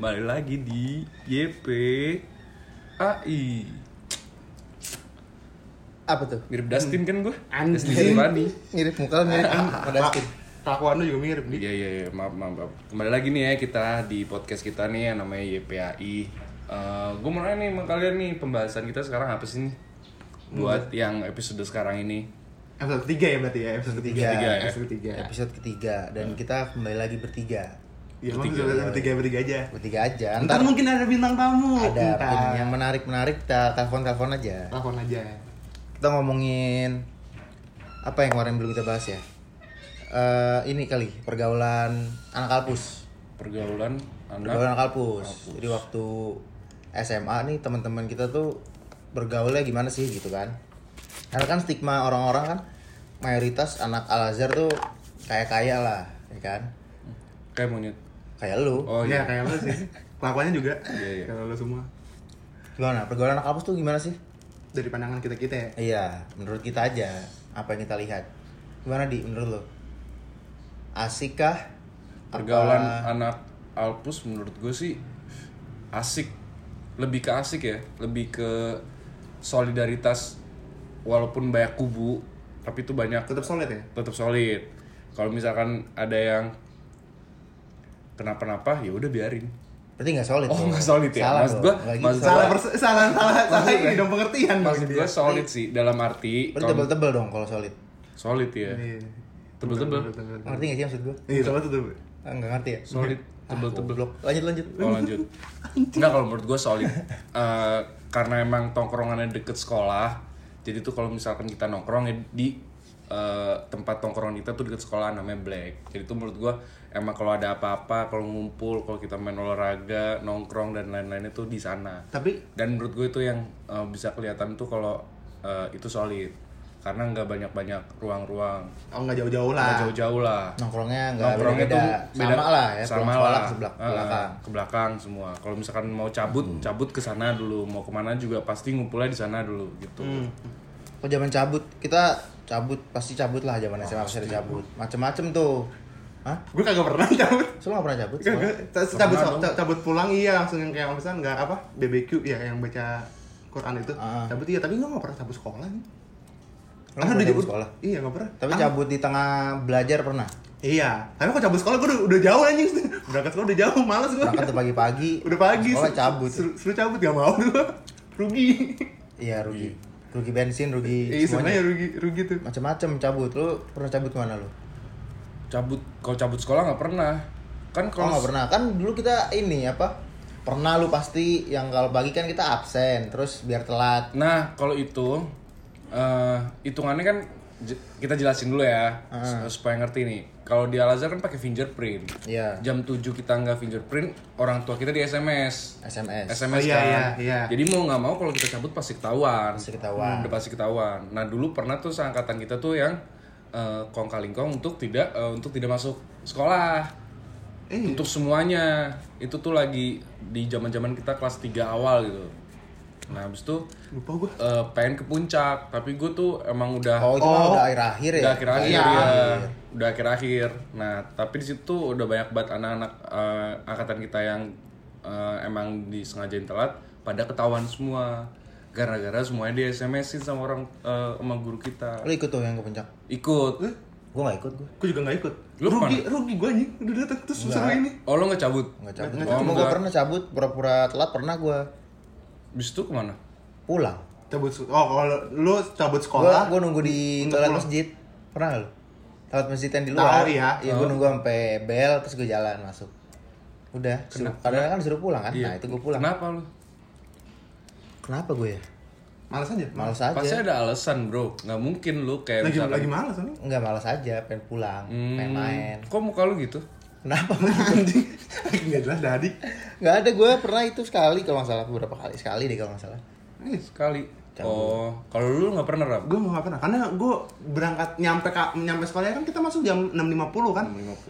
Kembali lagi di YP AI Apa tuh? Mirip Dustin kan gue? Dustin Tiffany Mirip muka mirip pada skin. Kelakuan lu juga mirip nih. Iya iya iya maaf, maaf maaf Kembali lagi nih ya kita di podcast kita nih yang namanya YPAI uh, Gue mau nanya nih sama kalian nih pembahasan kita sekarang apa sih nih? Buat yang episode sekarang ini Episode ketiga ya berarti ya, episode ketiga. Ketiga ya. Episode ketiga. Episode ketiga dan kita kembali lagi bertiga. Iya, emang Bertiga. episode bertiga bertiga aja. Bertiga aja. Ntar Ntar mungkin ada bintang tamu. ada Ntar. mungkin yang menarik-menarik kita telepon-telepon aja. Telepon aja. Kita ngomongin apa yang kemarin belum kita bahas ya? Eh ini kali pergaulan anak kalpus. Pergaulan Pergaulan anak anak kalpus. Jadi waktu SMA nih teman-teman kita tuh bergaulnya gimana sih gitu kan? Karena kan stigma orang-orang kan mayoritas anak Al Azhar tuh kayak kaya lah, ya kan? Kayak monyet Kayak lu. Oh Iya, iya kayak lu sih. Kelakuannya juga. Iya, iya. Kalau lu semua. Gimana? Pergaulan anak kampus tuh gimana sih? Dari pandangan kita-kita ya. Iya, menurut kita aja apa yang kita lihat. Gimana di menurut lo? Asik kah? Pergaulan Apa- anak Alpus menurut gue sih asik Lebih ke asik ya Lebih ke solidaritas Walaupun banyak kubu Tapi itu banyak Tetap solid ya? tetap solid. Kalau misalkan ada yang kenapa-napa ya udah biarin. Berarti nggak solid. Oh, nggak solid ya? Salah gua- Nggak gitu. maksud Salah gua- perse- salah salah salah ini dong pengertian Maksud gue solid sih dalam arti Berarti tebel-tebel dong kalau solid. solid ya. Iya. Tebel-tebel. Ngerti nggak sih maksud gue? Iya, sama tuh tuh. Ah, Nggak ngerti ya? Solid, tebel-tebel. Goblok. Lanjut lanjut. Oh lanjut. Enggak kalau menurut gue solid. Eh, karena emang tongkrongannya deket sekolah. Jadi tuh kalau misalkan kita nongkrong ya di eh, tempat tongkrongan kita tuh deket sekolah namanya Black. Jadi tuh menurut gue emang kalau ada apa-apa, kalau ngumpul, kalau kita main olahraga, nongkrong dan lain-lainnya tuh di sana. Tapi Dan menurut gue itu yang eh, bisa kelihatan tuh kalau eh, itu solid. Karena nggak banyak-banyak ruang-ruang. oh nggak jauh-jauh Nggak lah. jauh-jauh lah Nongkrongnya nggak nongkrongnya beda, tuh sama lah ya. sama lah ke sebelah belakang. ke belakang semua kalau misalkan mau cabut cabut ke sana dulu mau ke mana juga pasti ngumpulnya di sana dulu gitu Hmm. Kok zaman cabut kita cabut pasti cabut lah zaman SMA pasti ada cabut. Macem-macem tuh. Hah? Gue kagak pernah cabut. Lu nggak pernah cabut? Kagak. Soalnya? Cabut Pernah dong. cabut pulang iya langsung yang kayak misalnya nggak apa BBQ ya yang baca Quran itu. Ah. Cabut iya tapi gue nggak pernah cabut sekolah nih. Lu nggak pernah cabut sekolah? Iya nggak pernah. Tapi Ah, cabut di tengah belajar pernah. Iya. Tapi kok cabut sekolah gue udah, udah jauh anjing. Berangkat sekolah udah jauh, males gue. Berangkat tuh pagi-pagi. Udah pagi. Sekolah cabut. Seru, cabut gak mau gue. Rugi. Iya rugi. Rugi bensin, rugi Iya sebenarnya rugi rugi tuh. Macem-macem cabut. Lu pernah cabut ke mana lu? cabut kalau cabut sekolah nggak pernah kan Kalau kalau nggak pernah kan dulu kita ini apa? Pernah lu pasti yang kalau pagi kan kita absen terus biar telat. nah kalau itu eh hitungannya kan j- kita jelasin dulu ya s- supaya ngerti nih kalau di Al Azhar kan pakai fingerprint Iya. jam 7 kita nggak fingerprint orang tua kita di SMS SMS. SMS Oh, iya, kan. iya, iya. Jadi mau nggak mau kalau kita cabut pasti ketahuan. Pasti ketahuan. Udah pasti ketahuan. Nah dulu pernah tuh seangkatan kita tuh yang eh, kong kalingkong untuk tidak eh, untuk tidak masuk sekolah. Eh, Untuk semuanya itu tuh lagi di zaman zaman kita kelas 3 awal gitu. Nah habis itu lupa gue. eh, pengen ke puncak, tapi gue tuh emang udah Oh itu Oh. udah akhir-akhir ya? udah akhir-akhir Iya. ya. Udah akhir-akhir. Nah, tapi di situ udah banyak banget anak-anak eh, angkatan kita yang eh, emang disengajain telat pada ketahuan semua. Gara-gara semuanya di SMS-in sama orang eh, sama guru kita. Lu ikut tuh yang ke puncak? Ikut. Gue gak ikut gue. Gue juga gak ikut. Lu rugi, rugi gue anjing. Udah datang terus suruh ini. Oh, lo nggak cabut? Nggak cabut. Cuma gue pernah cabut, pura-pura telat pernah gue Bis itu ke mana? pulang. Cabut Oh, kalau lu cabut sekolah. gue nunggu di toilet masjid. Pernah lu? Toilet masjid yang di luar. Tahu, iya. Iya gue nunggu sampai bel terus gue jalan masuk. Udah. Suruh, padahal kan disuruh pulang kan? Nah itu gue pulang. Kenapa lu? Kenapa gue ya? Males aja. Males aja. Pasti ada alasan, Bro. Nggak mungkin lu kayak Lagi misalkan lagi males nih. Enggak malas aja, pengen pulang, pengen Hmm, main. Kok muka lu gitu? Kenapa? Anjing. Enggak jelas dadi. Nggak ada gue pernah itu sekali kalau nggak salah beberapa kali sekali deh kalau nggak salah. Eh, sekali. Cabut. Oh, kalau lu nggak pernah rap? Gue mau gak pernah. Karena gue berangkat nyampe ka, nyampe sekolah kan kita masuk jam 6.50 kan.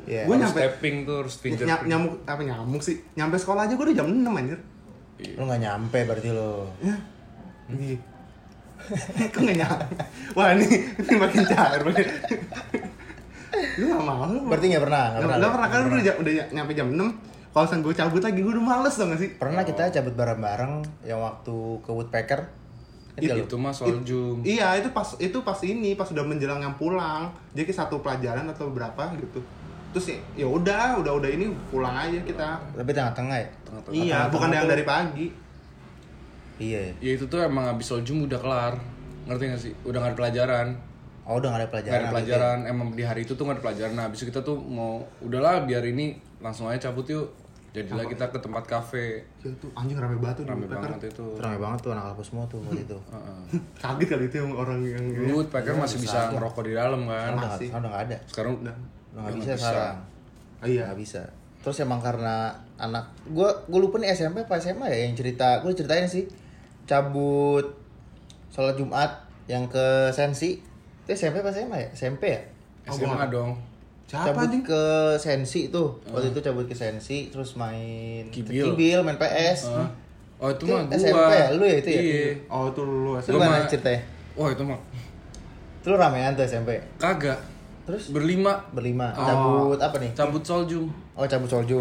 Iya. Gue Harus nyampe stepping tuh harus ny- fingerprint. nyamuk apa nyamuk sih? Nyampe sekolah aja gue udah jam 6 anjir. Lu nggak nyampe berarti lo. Ya. Iya. Kok gak nyampe? Wah ini, ini makin cair banget. Lu gak mau lu. Berarti nggak pernah, nggak Nggak pernah. nggak pernah kan lu udah, udah nyampe jam 6 kalau misalnya gue cabut lagi gue udah males dong gak sih Pernah kita cabut bareng-bareng yang waktu ke Woodpecker. Itu mah soal jum iya itu pas itu pas ini pas udah menjelang yang pulang jadi satu pelajaran atau berapa gitu terus ya ya udah udah udah ini pulang aja kita Tapi tengah-tengah ya? Tengah-tengah. iya bukan yang dari pagi Iya. ya. ya itu tuh emang abis soal jum udah kelar ngerti gak sih udah gak ada pelajaran Oh udah gak ada Gak pelajaran. ada pelajaran, emang di hari itu tuh gak ada pelajaran Nah abis itu kita tuh mau, udahlah biar ini langsung aja cabut yuk Jadilah kita ke tempat kafe ya tuh anjing rame banget tuh Rame di banget itu Itu Rame banget tuh anak kampus semua tuh waktu itu. Heeh. kaget kali itu yang orang yang Dulu Woodpecker masih bisa ngerokok di dalam kan Sekarang udah, Masih. sekarang udah gak ada. Sekarang Udah. Udah gak udah bisa sekarang. oh, iya Gak bisa. Terus emang karena anak gue gue lupa nih SMP apa SMA ya yang cerita gue ceritain sih cabut sholat Jumat yang ke Sensi itu SMP apa SMA ya? SMP ya? SMA dong. Siapa cabut anjing? ke Sensi tuh. Waktu itu cabut ke Sensi terus main Kibil. Kibil main PS Heeh. Oh itu Itu mah gua. SMP ya? Lu ya itu ya? Iya. Oh itu lu itu Gua mana ceritanya? Wah itu mah. Itu lu ramean tuh SMP kagak. Terus? Berlima. Berlima. Oh. cabut apa nih? Cabut soljum. Oh cabut solju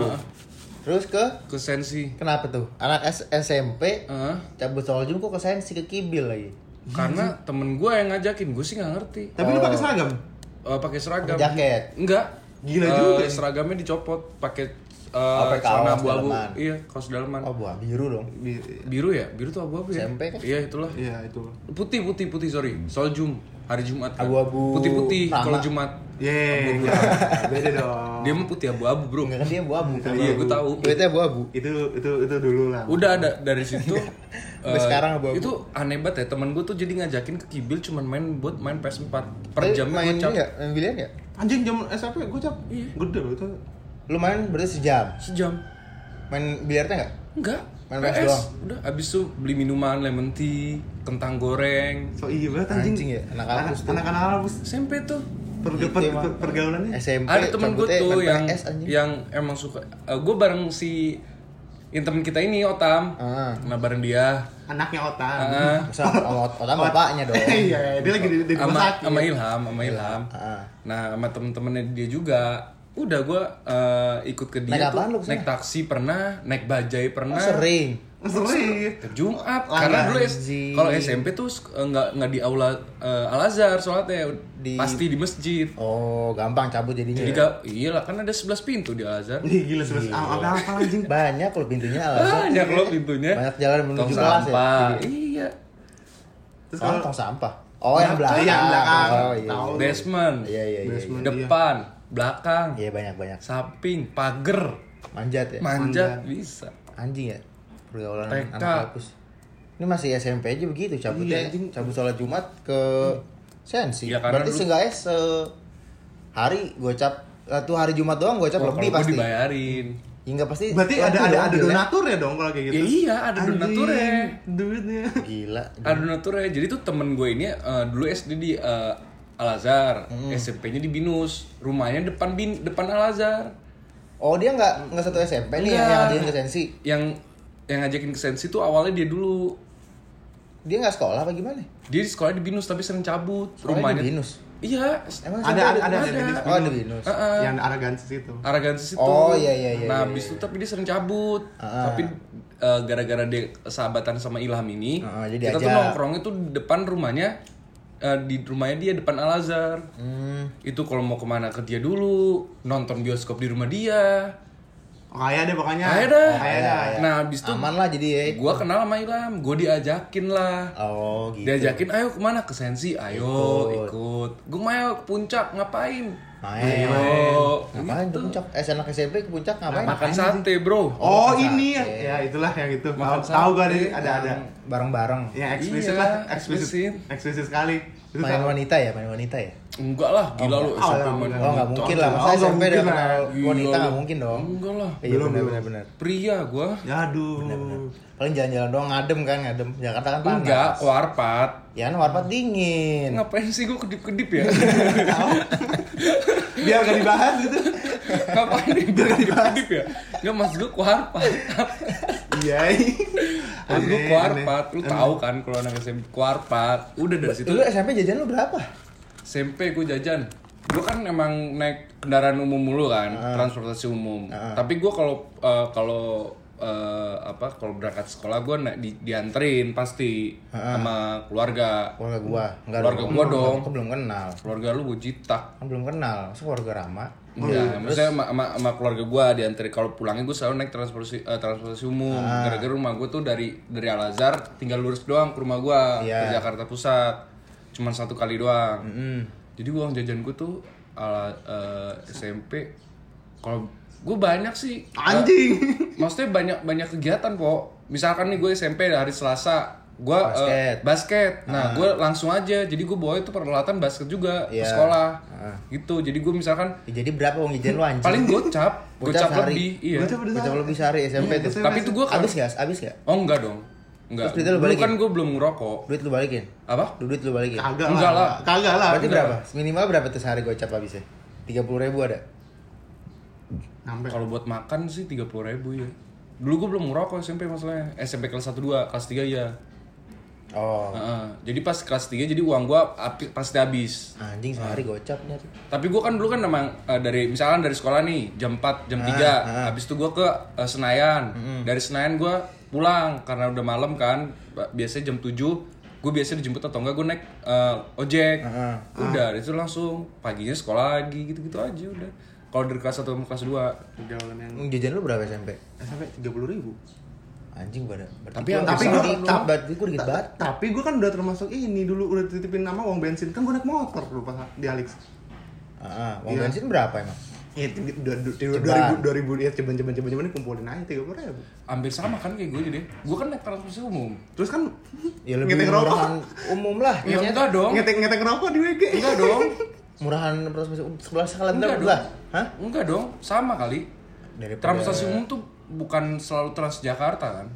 terus ke? Ke Sensi. Kenapa tuh? Anak S- SMP Heeh. cabut solju kok ke Sensi ke Kibil lagi Karena temen gue yang ngajakin, gue sih nggak ngerti. Tapi lu pakai seragam? Eh, Pakai seragam. Pakai jaket. Enggak Gila Eh, juga. Seragamnya dicopot pakai eh, Oh, pakai celana abu-abu. Iya, kaos daleman oh buah biru dong. Bi- Biru ya? Biru tuh abu-abu ya? SMP kan? Iya itulah. Iya itu. Putih, putih, putih, sorry. Soljum, hari Jumat kan. Abu-abu. Putih-putih kalau Jumat. Yeay, beda dong. Dia mah putih abu-abu bro. Enggak kan dia abu-abu. Iya, gue tahu. Duitnya abu-abu. Itu itu itu dulu lah. Udah ada dari situ. Eh, sekarang abu-abu. Itu aneh banget ya Temen gue tuh jadi ngajakin ke Kibil cuman main buat main PS4 Per Tapi jamnya main gocap ini ya? Main biliar ya? Anjing jam SMP gue cap. Iya. Gede loh itu. Lu main berarti sejam Sejam main biliarnya nggak Enggak Main PS PS doang? Udah abis itu beli minuman lemon tea Kentang goreng So iya banget anjing. Anjing ya, anak kampus. Anak-anak kampus. SMP tuh Perga- Gitu per- pergaulannya. SMP ada temen gue tuh yang PS, anjing. yang emang suka gue bareng si yang temen kita ini Otam Ah. nah bareng dia Anaknya Masa sama otak bapaknya dong Iya, dia lagi di, di rumah sama sakit. sama Ilham sama Ilham Ah. nah sama temen-temennya dia juga udah gue ikut ke dia Naik tuh lu naik taksi pernah naik bajai pernah. Oh, sering? Sering. Jumat. Lah, karena dulu kalau SMP tuh nggak nggak di aula eh, Al Azhar sholatnya Di- pasti di masjid. Oh gampang cabut jadinya jadi kak iyalah kan ada 11 pintu di Al Azhar gila sebelas. Ah, Apa apa anjing? banyak kalau pintunya alasan banyak loh pintunya. Banyak jalan menuju tong kelas ya? iya. Terus oh, kalau tong sampah? Oh yang belakang. Iya, yang belakang. oh iya Tahu. basement. Iya iya iya. Basement. iya. depan belakang. Iya banyak banyak. Samping pagar. Manjat ya? Manjat bisa. Anjing ya? Pergaulan TK. anak kampus. Ini masih SMP aja begitu cabutnya Iya, anjing. cabut sholat Jumat ke sensi Iya, karena berarti seenggaknya sehari gocap eh, tuh hari Jumat doang gocap Wah, lebih kalau gua pasti. dibayarin. Hingga pasti berarti ada lebih ada dong ada donatur ya. dong kalau kayak gitu. Ya iya, ada Anjing, donaturnya. Duitnya. gila ada donaturnya. Jadi tuh temen gue ini eh, dulu SD di eh, Al Azhar Hmm. SMP-nya di Binus rumahnya depan bin depan Al Azhar oh dia nggak nggak satu SMP nih yang ngajakin ke sensi yang yang ngajakin ke Sensi tuh awalnya dia dulu dia nggak sekolah apa gimana dia di sekolah di Binus tapi sering cabut Sekolahnya rumahnya di Binus? iya emang Ada SMP ada ada ada. Ada. oh ada binus Heeh. Yang arogansis itu. Aragansis itu. Oh, iya, iya, iya, Nah, iya, habis itu tapi dia sering cabut. Ah. Tapi eh, gara-gara dia sahabatan sama Ilham ini, Ah, jadi kita tuh diajak. nongkrong itu depan rumahnya eh, di rumahnya dia depan Al Azhar. hmm. Itu kalau mau ke mana ke dia dulu, nonton bioskop di rumah dia. Oh, kaya deh pokoknya. Kaya dah. Kaya dah. Nah, habis itu aman lah jadi ya gua kenal sama Ilham, gua diajakin lah. oh gitu Diajakin, ayo ke mana ke Sensi, ayo ikut. Gue mau ke puncak ngapain? Main Ayo. ngapain ke puncak eh anak SMP ke puncak ngapain Makan sate bro. Oh, makan ini ya. Ya itulah yang itu. Tahu Makan tahu gua ada ada ada. bareng-bareng Yang eksplisit Iya, lah, eksplisit. eksplisit. Eksplisit sekali. Itu main tahu. wanita ya main wanita ya Enggak lah, gila lu enggak. SMP Oh, main enggak. oh nggak mungkin lah Oh, masa SMP mungkin udah kenal wanita lu. nggak mungkin dong Enggak lah. iya Belum, benar benar benar Pria gua. Ya aduh. paling jalan-jalan doang ngadem kan ngadem Jakarta kan panas Enggak, warpat. ya kan warpat dingin Ngapain sih gua kedip-kedip ya? Biar gak dibahas gitu. Ngapain biar kedip-kedip ya? Enggak mas gua warpat. Iya. Mas gua warpat. Lu tahu kan kalau anak SMP ke warpat. Udah dari situ dulu SMP jajan lu berapa SMP gua jajan gue kan emang naik kendaraan umum mulu kan, transportasi umum. Tapi gue kalau eh, kalau eh, apa kalau berangkat sekolah gue naik di, dianterin pasti sama keluarga. Keluarga gua, enggak Keluarga gua dong. Aku belum kenal. Keluarga lu gue jitak. Belum kenal. Masa keluarga Rama? Iya, maksudnya sama, sama, sama keluarga gue dianterin kalau pulangnya gue selalu naik transportasi eh, transportasi umum. Gara-gara rumah gue tuh dari dari Al Azhar tinggal lurus doang ke rumah gue Iya. ke Jakarta Pusat. Cuman satu kali doang. Hmm. Jadi uang jajan gue tuh ala eh, SMP kalau gue banyak sih. Anjing. Eh, maksudnya banyak banyak kegiatan po. Misalkan nih gue SMP hari Selasa gue eh, Basket. basket. Nah gue langsung aja. Jadi gue bawa itu peralatan basket juga ke Iya. sekolah. Ah. Gitu. Jadi gue misalkan Ya, jadi berapa uang jajan lu anjing? paling gocap, Gocap gocap sehari. lebih. Iya. Gocap Gocap lebih sehari SMP tuh. Tapi itu gue Habis gak? Habis gak? Oh enggak dong. Enggak. Terus duitnya lu Dulu balikin? kan gue belum ngerokok. Duit lu balikin? Apa? Duit lu balikin? Kagak Enggak lah. lah. Kagak lah. Berarti enggak. berapa? Minimal berapa tuh sehari gocap habisnya? 30 ribu ada? Sampai. Kalau buat makan sih tiga puluh ribu ya. Dulu gue belum ngerokok SMP masalahnya. SMP kelas 1 2, kelas 3 ya. Oh. Heeh. Jadi pas kelas 3 jadi uang gua api- pasti habis. Anjing sehari gocapnya tuh. Tapi gua kan dulu kan emang eh, dari misalkan dari sekolah nih jam 4, jam 3. Habis itu gua ke eh, Senayan. Dari Senayan gua pulang karena udah malam kan. Biasanya jam 7 gue biasa dijemput atau enggak gue naik eh, ojek. Udah, itu langsung paginya sekolah lagi gitu-gitu aja udah. Kalau dari kelas 1 sama kelas 2. Pergaulan yang Emang Jajan lu berapa SMP? sampai tiga puluh ribu. Anjing pada. Tapi yang Tapi dikit banget, gue dikit banget. Tapi gue kan udah termasuk ini dulu udah titipin nama uang bensin kan gue naik motor dulu pas di Alex. Heeh, uang Iya. bensin berapa emang? Iya, dua dua dua Ceban. dua ribu dua ribu ya coba coba coba coba ini kumpulin aja tiga puluh ribu. Hampir sama kan kayak gue jadi. Gue kan naik transportasi umum. Terus kan Ya lebih ngetek rokok, murahan umum lah. Ya enggak dong. ngetek ngetek rokok di WG. Enggak dong. Murahan transportasi umum sebelah sekalian Enggak dong. lah. Hah? Enggak dong, sama kali. Daripada Transportasi umum tuh bukan selalu Transjakarta kan?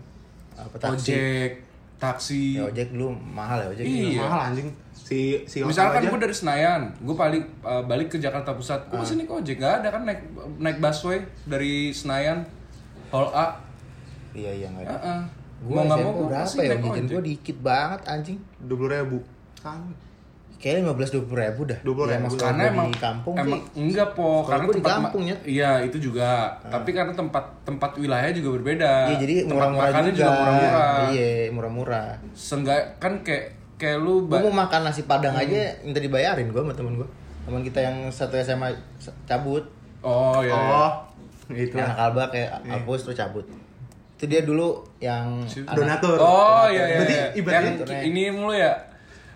apa taksi? Ojek, taksi. Ya ojek dulu mahal ya ojek. Iya. Mahal anjing. Si si Misalkan gue dari Senayan, gue balik uh, balik ke Jakarta Pusat, gue masih naik ojek gak ada kan naik naik busway dari Senayan Hall A. Iya iya enggak ada. Heeh. Gua Mau nggak mau gue berapa ya ojek. gue dikit banget anjing. dua puluh ribu. Kan. Kayaknya lima belas dua puluh ribu dah. 20.000. Ya, mas Karena kalau emang di kampung emang sih. enggak po karena di tempat ma- kampung, ya. Iya itu juga. Tapi karena tempat tempat wilayah juga berbeda. Iya jadi murah-murah makannya juga. murah-murah. Iya murah-murah. Seenggak kan kayak kayak lu Gue ba- mau makan nasi padang Hmm. aja minta dibayarin gue sama temen gue. Teman kita yang satu SMA cabut. Oh iya. iya. Oh, itu Yang anak kalba kayak Alpus terus cabut. Itu dia dulu yang Si- anak- donatur. Oh iya iya. Berarti iya. ibaratnya yang ini mulu ya.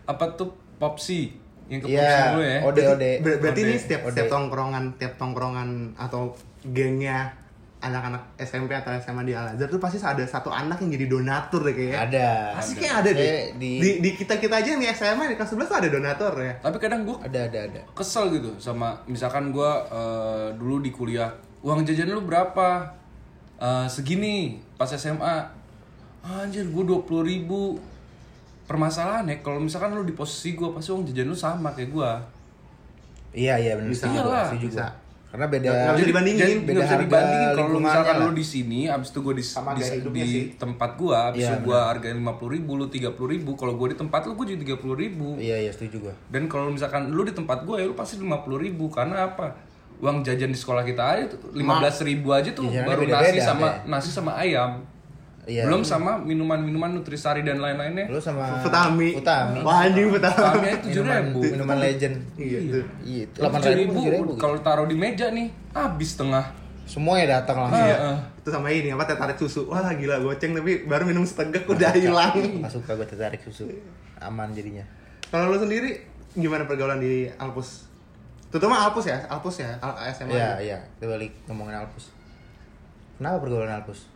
Apa tuh Popsi yang ke Popsi Iya, dulu ya. ode ode. Ber- berarti Ode. ini setiap Ode. setiap tongkrongan, tiap tongkrongan atau gengnya anak-anak SMP atau SMA di Al Azhar tuh pasti ada satu anak yang jadi donatur deh kayaknya. Ada. Pasti kayak ada deh. Kayak Di, di- di, kita kita aja nih SMA di kelas 11 tuh ada donatur ya. Tapi kadang gue Ada ada ada. kesel gitu sama misalkan gue dulu di kuliah uang jajan lu berapa Eh, segini pas SMA anjir gue dua puluh ribu permasalahannya kalau misalkan lu di posisi gue pasti uang jajan lu sama kayak gue Iya iya benar. Bisa, bisa. Karena beda Nggak bisa dibandingin. beda nggak bisa harga dibandingin kalau lu misalkan lah. lu di sini abis itu gue di, Sama di, di sih. tempat gue abis Iya, itu gue harganya lima puluh ribu lu tiga puluh ribu kalau gue di tempat lu gue jadi tiga puluh ribu Iya iya setuju gua. dan kalau misalkan lu di tempat gue ya lu pasti lima puluh ribu karena apa uang jajan di sekolah kita aja tuh lima belas ribu aja tuh Jajanannya baru beda-beda, nasi sama ya. nasi sama ayam Iya. belum sama minuman-minuman nutrisari dan lain-lainnya Lu sama Futami. Futami. Wah anjing Futami. Kami tujuh Minuman, ribu minuman legend. Iya itu. Iya, itu 8 tujuh ribu, ribu 7 ribu. kalau taruh di meja nih habis setengah Semuanya datang langsung. Ah, Iya. ah. Itu sama ini apa teh tarik susu. Wah gila goceng tapi baru minum setegak udah hilang. Gak suka gue tertarik susu. Aman jadinya. Kalau lu sendiri gimana pergaulan di Alpus? Terutama Alpus ya, Alpus ya, Al SMA. Iya iya. Kita balik ngomongin Alpus. Kenapa pergaulan Alpus?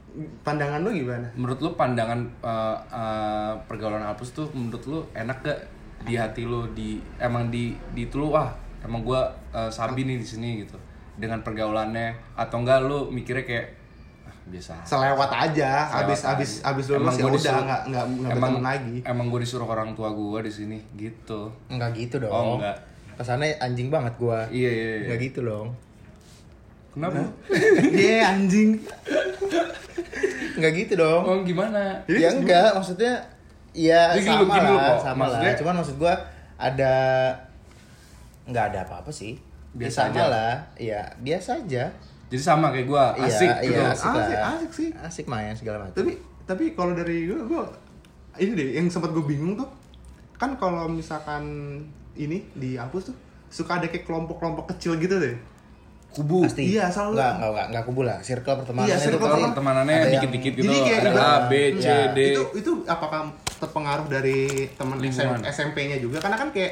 Pandangan lu gimana? menurut lu pandangan uh, uh, pergaulan hapus tuh menurut lu enak gak di hati lu di emang di di itu lu wah emang gua uh, sabi nih di sini gitu dengan pergaulannya atau enggak lu mikirnya kayak ah, biasa. Selewat aja, Selewat abis aja. abis abis Emang lulus ya gua udah nggak nggak nggak emang lagi. emang gue disuruh orang tua gua di sini gitu Enggak gitu dong. Oh, enggak. Kesannya anjing banget gua. iya iya, iya. Enggak gitu dong. Kenapa Iya anjing. Enggak gitu dong. oh gimana ya enggak, maksudnya ya Jadi gini, sama gini lah, Kok. sama Maksudnya- lah. Cuman maksud gua ada nggak ada apa-apa sih. biasa sama aja. lah iya biasa aja Jadi sama kayak gua, Iya, asik gitu. iya, asik, Asik, lah. asik sih. asik main segala macam tapi tapi kalau dari gue gue ini deh yang sempat gue bingung tuh kan kalau misalkan ini di Alpus tuh suka ada kayak kelompok-kelompok kecil gitu deh Kubu. pasti Iya, selalu. nggak nggak nggak nggak kubu lah circle pertemanan Iya, itu circle pasti Kalau pertemanan. pertemanannya dikit-dikit gitu, Jadi kayak ada A, ibarat- B, C, Iya. D. itu itu apakah terpengaruh dari teman. SMP-nya juga karena kan kayak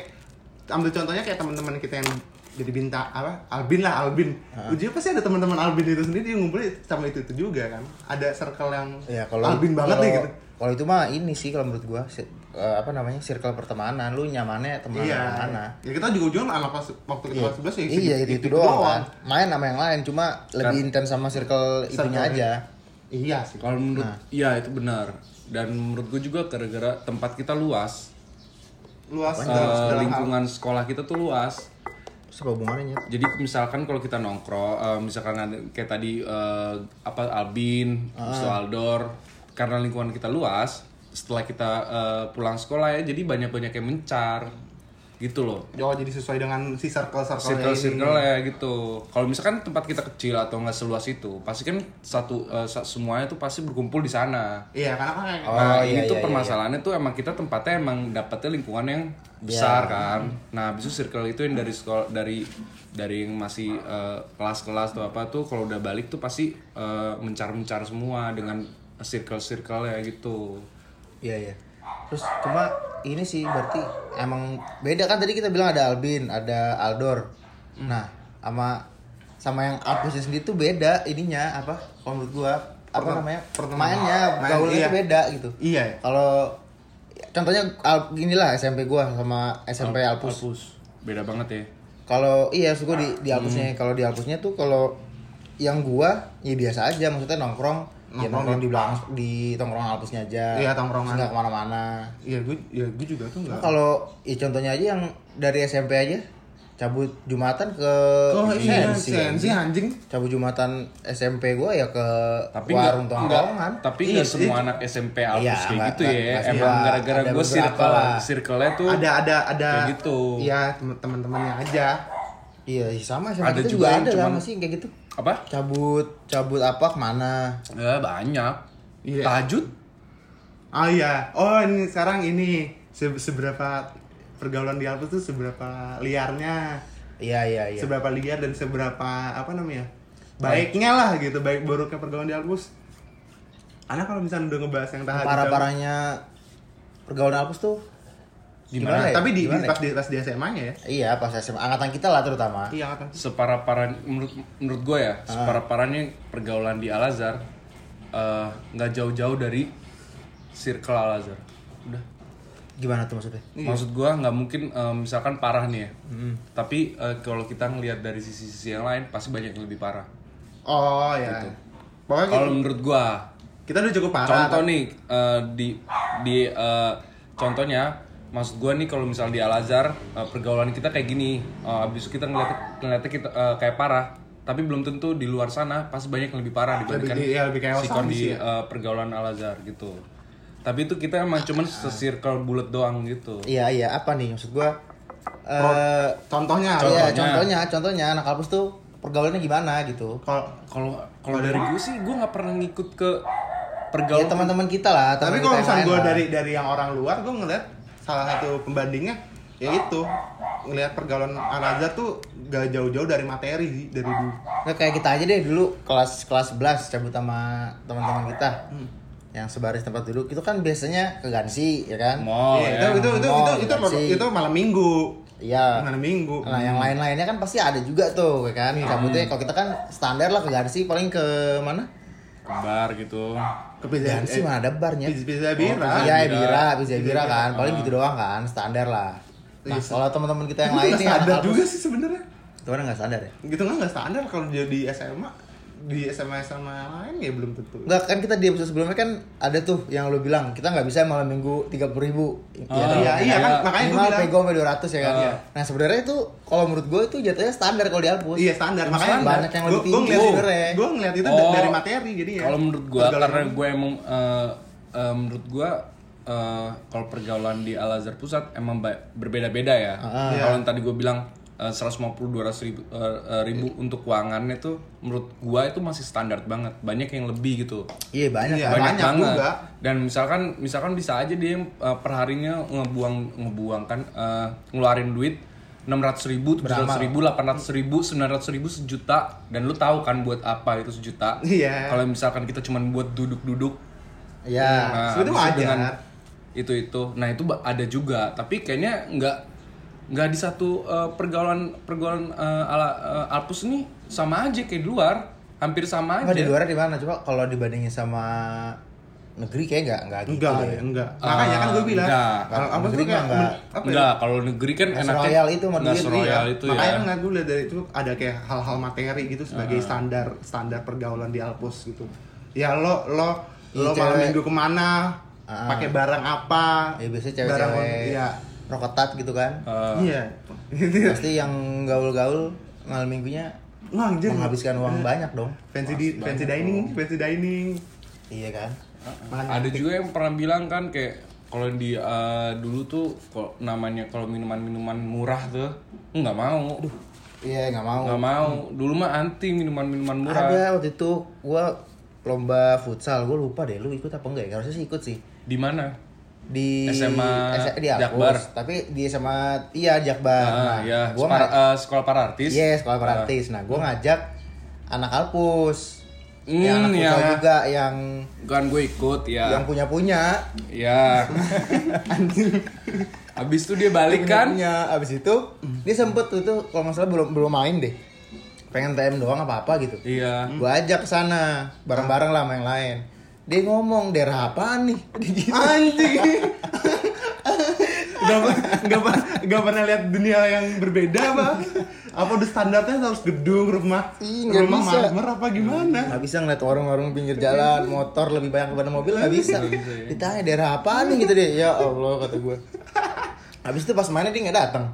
ambil contohnya kayak teman-teman kita yang jadi bintang apa Albin lah Albin ujungnya pasti ada teman-teman Albin itu sendiri yang ngumpulin sama itu itu juga kan ada circle yang ya kalau Albin banget kalau- nih gitu kalau itu mah ini sih kalau menurut gua eh, apa namanya circle pertemanan lu nyamannya teman iya mana ya kita juga ujung anak pas waktu kita kelas 11 ya iya itu, itu doang kan main sama yang lain cuma lebih intens sama circle itunya aja iya sih Kalau menurut, Nah. iya itu benar. Dan menurut gue juga gara-gara tempat kita luas, luas dalam segala hal. lingkungan sekolah kita tuh luas. Apa hubungannya? Jadi misalkan kalau kita nongkrong, eh, misalkan ada kayak tadi eh, apa Albin, Ah. itu Aldor, karena lingkungan kita luas, setelah kita eh, pulang sekolah ya, jadi banyak banyak yang mencar, gitu loh. Oh jadi sesuai dengan si circle circle circle circle ya gitu. Kalau misalkan tempat kita kecil atau nggak seluas itu pasti kan satu sa- semuanya tuh pasti berkumpul di sana. Iya karena kan Oh, nah iya, itu iya, permasalahannya tuh emang kita tempatnya emang dapetnya lingkungan yang besar kan. Nah habis itu circle itu yang dari sekolah dari dari yang masih eh, kelas-kelas atau apa tuh kalau udah balik tuh pasti mencar-mencar semua dengan circle-circle ya gitu Iya iya. Terus cuma ini sih berarti emang beda kan tadi kita bilang ada Albin, ada Aldor. Nah, sama sama yang Alpusnya sendiri tuh beda ininya apa? Kalau menurut gua apa Pertem- namanya? pertemanan. Mainnya, Main, gaulnya iya. beda gitu. iya ya. Kalau contohnya Al, inilah SMP gua sama SMP Alpus. Alpus beda banget ya Kalau iya suka di di Alpusnya. Kalau di Alpusnya tuh kalau yang gua ya biasa aja maksudnya nongkrong Nongkrong nongkrong di belakang di tongkrongan Alpusnya aja. Iya, tongkrongan. Nggak ke mana-mana. Iya gue ya gue juga tuh enggak. kalau ya contohnya aja yang dari SMP aja cabut Jumatan ke Oh iya Sensi, sensi anjing. cabut Jumatan SMP gua ya ke tapi warung nggak- tongkrongan nggak- tapi Iya, nggak iya. semua anak SMP Alpus Iya, kayak nggak- gitu nggak- ya nggak emang gara-gara gue circle lah. circle-nya tuh Ada ada ada. kayak gitu. Iya teman-temannya aja. iya iya, sama sama Ada kita juga juga ada cuman- sama sih kayak gitu apa? Cabut cabut apa ke mana? Ya banyak. Iya. tahajud? Oh iya. Oh ini sekarang ini se- seberapa pergaulan di Alpus tuh seberapa liarnya, iya iya iya. Seberapa liar dan seberapa apa namanya baiknya lah gitu, baik buruknya pergaulan di Alpus. Anak kalau misalnya udah ngebahas yang tahajud, parah parahnya pergaulan Alpus tuh Gimana? ya? tapi di, di- Gimana ya? pas di pas di SMA-nya ya. iya pas SMA angkatan kita lah terutama Iya kan. separah parah menurut menurut gue ya Ah. separah parahnya pergaulan di Al Azhar eh, nggak jauh-jauh dari circle Al Azhar udah gimana tuh maksudnya maksud gue nggak mungkin eh, misalkan parah nih ya tapi eh, kalau kita ngelihat dari sisi-sisi yang lain pasti banyak yang lebih parah Oh ya. Gitu. Pokoknya kalau menurut gue kita udah cukup parah. contoh nih eh, di di eh, contohnya maksud gue nih kalau misal di Al Azhar eh, pergaulan kita kayak gini eh, abis kita ngeliat ngeliatnya kita eh, kayak parah tapi belum tentu di luar sana pasti banyak yang lebih parah dibandingkan Lebih- iya, lebih kayak si Osamis di ya. eh, pergaulan Al Azhar gitu tapi itu kita emang cuman se-circle bulat doang gitu iya iya apa nih maksud gua eh Contohnya. Iya, Contohnya. contohnya, contohnya anak kampus tuh pergaulannya gimana gitu. Kalau kalau kalau dari gue sih gue nggak pernah ngikut ke Ya pergaulan teman-teman kita lah, tapi teman kalau kita yang misalnya gue dari dari yang orang luar gue ngeliat salah satu pembandingnya ya itu ngelihat pergaulan Al Azhar tuh gak jauh-jauh dari materi sih dari dulu Nggak, kayak kita aja deh dulu kelas kelas 11 cabut sama teman-teman kita. Hmm. Yang sebaris tempat duduk itu kan biasanya ke Gansi, ya kan? mall Iya, ya itu, itu, itu, Mall, itu, itu, Gansi. itu malam minggu Iya. malam minggu Nah, yang lain-lainnya kan pasti ada juga tuh, ya kan? Iya. Cabutnya kalau kita kan standar lah ke Gansi paling ke mana? ke bar gitu ke pizza Gansi eh, mana ada barnya? pizza, pizza bira Iya, Bira. Bira, Pizza Bira Bira. kan. Paling gitu doang kan, standar lah. Nah, Iya, kalau teman-teman kita yang lain nih standar juga sih sebenarnya Itu kan nggak standar ya? gitu kan nggak standar kalau dia di SMA di SMA SMA lain ya belum tentu Enggak kan kita di episode sebelumnya kan ada tuh yang lu bilang kita nggak bisa malam minggu tiga puluh ribu. Oh, dong? iya iya kan iya. makanya gue Minimal bilang pego sampai 200 ya kan. Iya. Nah sebenarnya itu kalau menurut gue itu jatuhnya standar kalau di Alpus. iya standar makanya Banyak yang lebih tinggi ngeliat- sebenarnya. gua ngeliat itu Oh, dari materi jadi ya Kalau menurut Pergaulan karena gue emang eh, eh, menurut gua eh, kalau pergaulan di Al Azhar Pusat emang berbeda-beda ya. Ah. Iya. Kalau yang tadi gue bilang eh, 150 200 ribu, eh, eh, ribu untuk keuangannya tuh menurut gua itu masih standar banget banyak yang lebih gitu Iya banyak Iya. kan. banyak, banyak banget juga. dan misalkan misalkan bisa aja dia uh, per harinya ngebuang ngebuang kan uh, ngeluarin duit 600 ribu, 700 ribu, 800 ribu, 900 ribu, sejuta dan lu tahu kan buat apa itu sejuta Iya. kalau misalkan kita cuman buat duduk-duduk Iya. nah, Sebenarnya habis itu wajar. dengan itu itu nah itu ada juga tapi kayaknya nggak nggak di satu uh, pergaulan pergaulan uh, ala uh, Alpus ini sama aja kayak di luar hampir sama Nggak, aja di luar di mana? Coba kalau dibandingin sama negeri kayak nggak nggak gitu Enggak, ya, enggak. Makanya kan gue bilang, enggak. kalau apa Negeri tuh kayak mah enggak. men- apa ya? Enggak, kalau negeri kan Nggak enaknya seroyal itu nggak duit, seroyal Iya, itu makanya ya. kan gue lihat dari itu ada kayak hal-hal materi gitu sebagai standar standar pergaulan di Alpus gitu. Ya lo lo lo malam cewek. minggu ke mana, Ah. pakai barang apa? Ya biasanya barang cewek-cewek Iya. Rokotat gitu kan. Eh, Iya. Pasti yang gaul-gaul malam minggunya Wah, anjir. menghabiskan uang banyak dong. Fancy di fancy dining, fancy dining. Iya kan? Ada juga yang pernah bilang kan kayak kalau di eh, dulu tuh kalau namanya kalau minuman-minuman murah tuh nggak mau. Iya nggak mau. Nggak mau. Dulu mah anti minuman-minuman murah. Ada waktu itu gua lomba futsal, gua lupa deh lu ikut apa enggak ya? Harusnya sih ikut sih. Di mana? Di SMA S- di Jakbar. tapi di SMA iya Jakbar. Ah, Nah, ya, gua separa- nggak- eh, sekolah para artis. Iya, sekolah para Ah. artis. Nah, gua ngajak anak Alpus. Hmm, yang anak futsal ya. juga yang Kan gue ikut ya. yang punya-punya. Ya. Habis itu dia balik kan? Punya. Abis itu dia sempet tuh tuh kalau nggak salah belum belum main deh. Pengen TM doang apa apa gitu. Iya. Gua ajak ke sana bareng-bareng lah sama yang lain. Dia ngomong daerah apaan nih? Gitu. Anjing. Gak, gak, gak pernah lihat dunia yang berbeda apa? Apa udah standarnya harus gedung, rumah, Ih, nggak rumah bisa. marmer apa gimana? Nggak bisa ngeliat warung-warung pinggir jalan, motor lebih banyak daripada mobil nggak bisa. Ditanya daerah apaan nih gitu deh. Ya Allah kata gue. Habis itu pas mainnya dia nggak datang.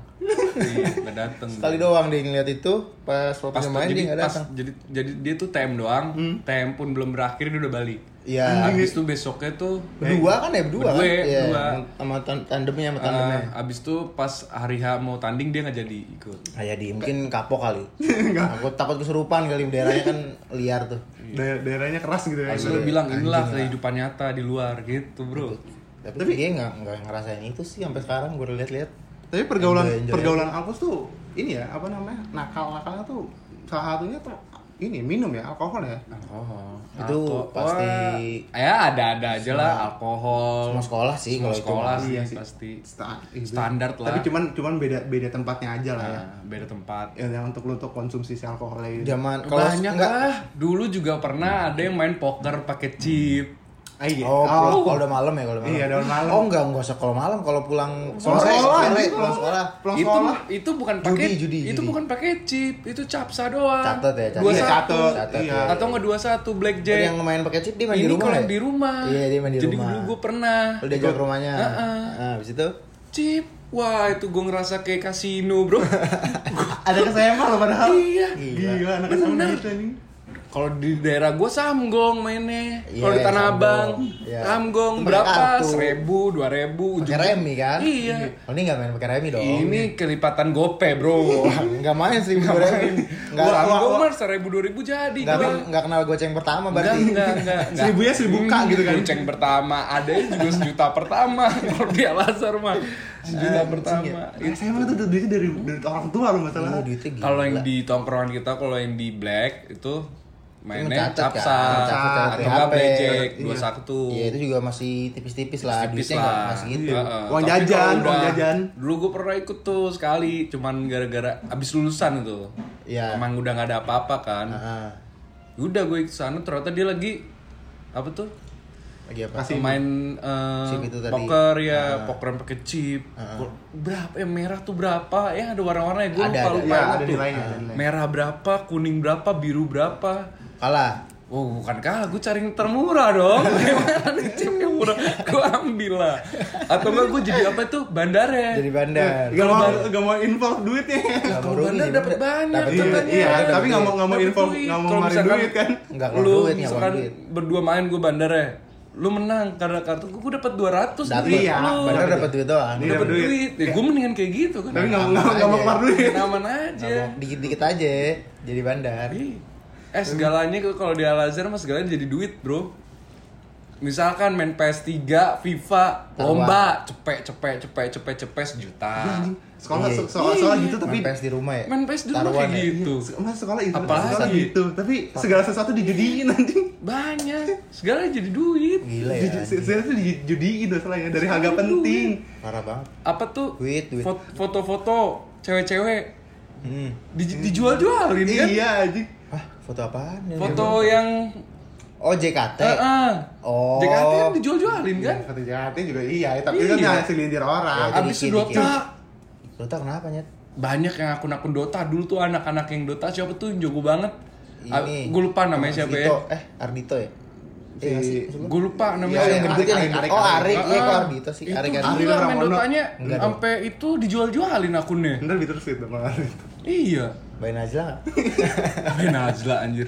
Iya, nggak dateng. Sekali doang dia ngeliat itu pas Pas waktunya main jadi dia nggak datang. jadi jadi dia tuh TM doang. TM pun belum berakhir dia udah balik. Iya. Habis itu besoknya tuh Berdua kan ya berdua kan? Berdua, Iya, berdua. Sama tan- tandemnya sama eh, tandemnya. abis itu pas hari H mau tanding dia nggak jadi ikut. Kayak di mungkin kapok kali. Aku takut kesurupan kali daerahnya kan liar tuh. Daer- daerahnya keras gitu ya. Harus lu bilang inilah kehidupan nyata di luar gitu bro. Tapi, dia nggak nggak ngerasain itu sih sampai sekarang gue lihat-lihat. Tapi pergaulan Enjoy, enjoy pergaulan Alpus tuh ini ya apa namanya nakal-nakalnya tuh salah satunya tuh ini minum ya alkohol ya. Alkohol. Itu Alko- pasti- ya ada-ada aja lah alkohol. Semua sekolah sih Semua kalau itu sekolah sih Iya sih. pasti. Sta- itu. Standar lah. Tapi cuman cuman beda beda tempatnya aja lah ya. Nah, beda tempat. Ya yang untuk lu untuk konsumsi si alkoholnya itu. Zaman kalau Banyak enggak lah. Dulu juga pernah ada yang main poker pakai chip. Ah, iya. Oh, Oh, kalau udah malam ya kalau malam. Iya, udah malam. Oh enggak, enggak usah kalau malam, kalau pulang Pulang sore, sekolah, pulang sekolah. pulang itu sekolah. itu bukan pakai Judi, judi, itu judi. bukan pakai chip, itu capsa doang. Catat ya, catat. Iya, catat. Catat, Iya. ya. Atau nggak dua satu Oh, blackjack. yang main pakai chip dia main Ini di rumah kalau ya? di rumah. Iya, dia main di Jadi rumah. dulu gue pernah Lu diajak rumahnya. Heeh. Nah, habis itu chip. Wah itu gue ngerasa kayak kasino bro. Ada kesema loh padahal. iya. Gila anak kesema Bener. gitu nih. Kalau di daerah gue samgong mainnya. Iya, Kalau di Tanah Samgong. Abang, Iya. samgong berapa? kartu. Seribu, dua ribu. pakai remi kan? Iya. Oh, ini enggak main pakai remi dong. Ini kelipatan gope bro. enggak main sih dua remi. Enggak Wah, wah, gue wah. mah seribu dua ribu jadi. enggak kenal goceng pertama Enggak, berarti. enggak, enggak, enggak. Seribunya seribu K gitu kan. Goceng pertama, ada yang juga sejuta pertama. Kalau di Al-Azhar mah sejuta pertama. Itu- SMA tuh duitnya dari dari orang tua loh masalah. Oh, gila. Kalau yang di tongkrongan kita, kalau yang di black itu mainnya capsa kan? Atau enggak Iya. dua satu. Iya, itu juga masih tipis-tipis lah, Tipis duitnya enggak lah. masih gitu. Iya. Uang jajan, uang jajan. Dulu gue pernah ikut tuh sekali, cuman gara-gara abis lulusan itu. Iya. Emang udah nggak ada apa-apa kan. Heeh. Udah gue ke sana ternyata dia lagi apa tuh? Lagi apa? Kasih main eh, Chip itu tadi. poker ya, pokeran pakai chip. Berapa yang merah tuh berapa? Ya ada warna-warnanya gue Ada, lupa ada. lupa Iya, nilainya. Merah berapa, kuning berapa, biru berapa. Kalah. Oh bukan kalah, gue cari yang termurah dong Gimana nih chip yang murah, gue ambil lah Atau enggak gue jadi apa tuh, bandara Jadi bandar. Gak mau gak mau involve duitnya. Mau Kalau bandar dapat bandar. banyak Dapat Iya, iya, Dapat tapi nggak mau nggak mau involve duit. nggak mau ngeluarin duit kan. Keluar Lu duit, nggak misalkan keluar duit. berdua main gue bandar ya lu menang karena kartu gue dapat 200 Dapat. duit Iya, lu. Padahal dapat duit doang. Iya, dapat dapet duit. duit. Ya, gue mendingan kayak gitu kan. Tapi nggak mau nggak mau- mau keluar duit. aman aja. Dikit-dikit aja jadi bandar. Eh segalanya kalau di Al Azhar mah segalanya jadi duit, Bro. Misalkan main PS3, FIFA, lomba, cepet cepet cepet cepet cepet sejuta. Sekolah Iya. sekolah sekolah gitu tapi Main PS di rumah ya. Main PS di rumah Taruhan kayak ya? gitu. Mas sekolah itu Apalagi? sekolah gitu tapi segala sesuatu dijudiin anjing Banyak. Segalanya jadi duit. Gila ya. Segala sesuatu dijudiin masalahnya dari harga penting Parah banget. Apa tuh? Duit, duit. Fot- Foto-foto cewek-cewek Hmm. di- dijual-jualin kan? iya anjing Hah, foto apaan? ya? Foto yang Oh, JKT. eh eh. Oh. JKT kan dijual-jualin kan? kata jahatnya juga iya tapi kan Iya. hasil lindir orang Ya, Abis. Dota. Dota kenapa nyet? Banyak yang akun-akun Dota dulu tuh anak-anak yang Dota siapa tuh yang jago banget. Ini. Gue lupa namanya siapa ya. Ardito. Eh, Ardito ya? Iya nggak sih? Gue lupa namanya. Iya, yang Arik, yang Arik, gendut. Arik, Oh, Arik. Arik. Iya, Ah, kok Ardito sih. Itu Arik gila Ardito. Arik main. Dotanya sampai itu dijual-jualin akunnya. ntar dong kalau itu Iya. Bayi Najla? Main Najla anjir.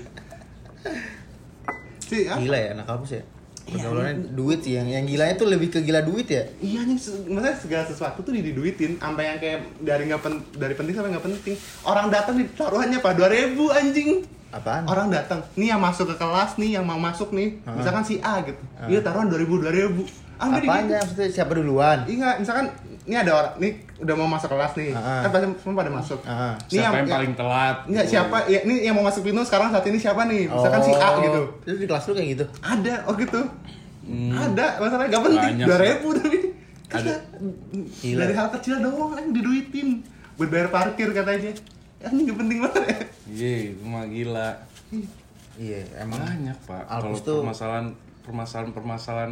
sih ah, Gila ya, anak kampus ya? Pergaulannya duit sih, yang, yang gilanya tuh lebih ke gila duit ya? Iya nih, maksudnya segala sesuatu tuh diduitin sampai yang kayak dari nggak pen, dari penting sampai nggak penting. Orang datang di taruhannya apa? 2000 anjing. Apaan? Orang datang, nih yang masuk ke kelas nih, yang mau masuk nih, misalkan si A gitu. Iya taruhan 2000 2000. Ah, udah Apaan gitu. ya? Maksudnya siapa duluan? Iya, misalkan ini ada orang, nih udah mau masuk kelas nih. Ah. Kan pasti semua pada masuk. Ah. Nih Siapa yang paling telat? Enggak, siapa? Ya, ini yang mau masuk Pino sekarang saat ini siapa nih? Misalkan si A Oh. gitu. Terus di kelas lu kayak gitu? Ada, oh gitu. Ada, masalahnya gak penting. Banyak. Dua ribu tapi. Ada. Gila. Dari hal kecil doang kan diduitin. Buat bayar parkir katanya. Ya ini gak penting banget ya. Iya, itu mah gila. Iya, emang. Banyak, Pak. Kalau tuh- permasalahan permasalahan permasalahan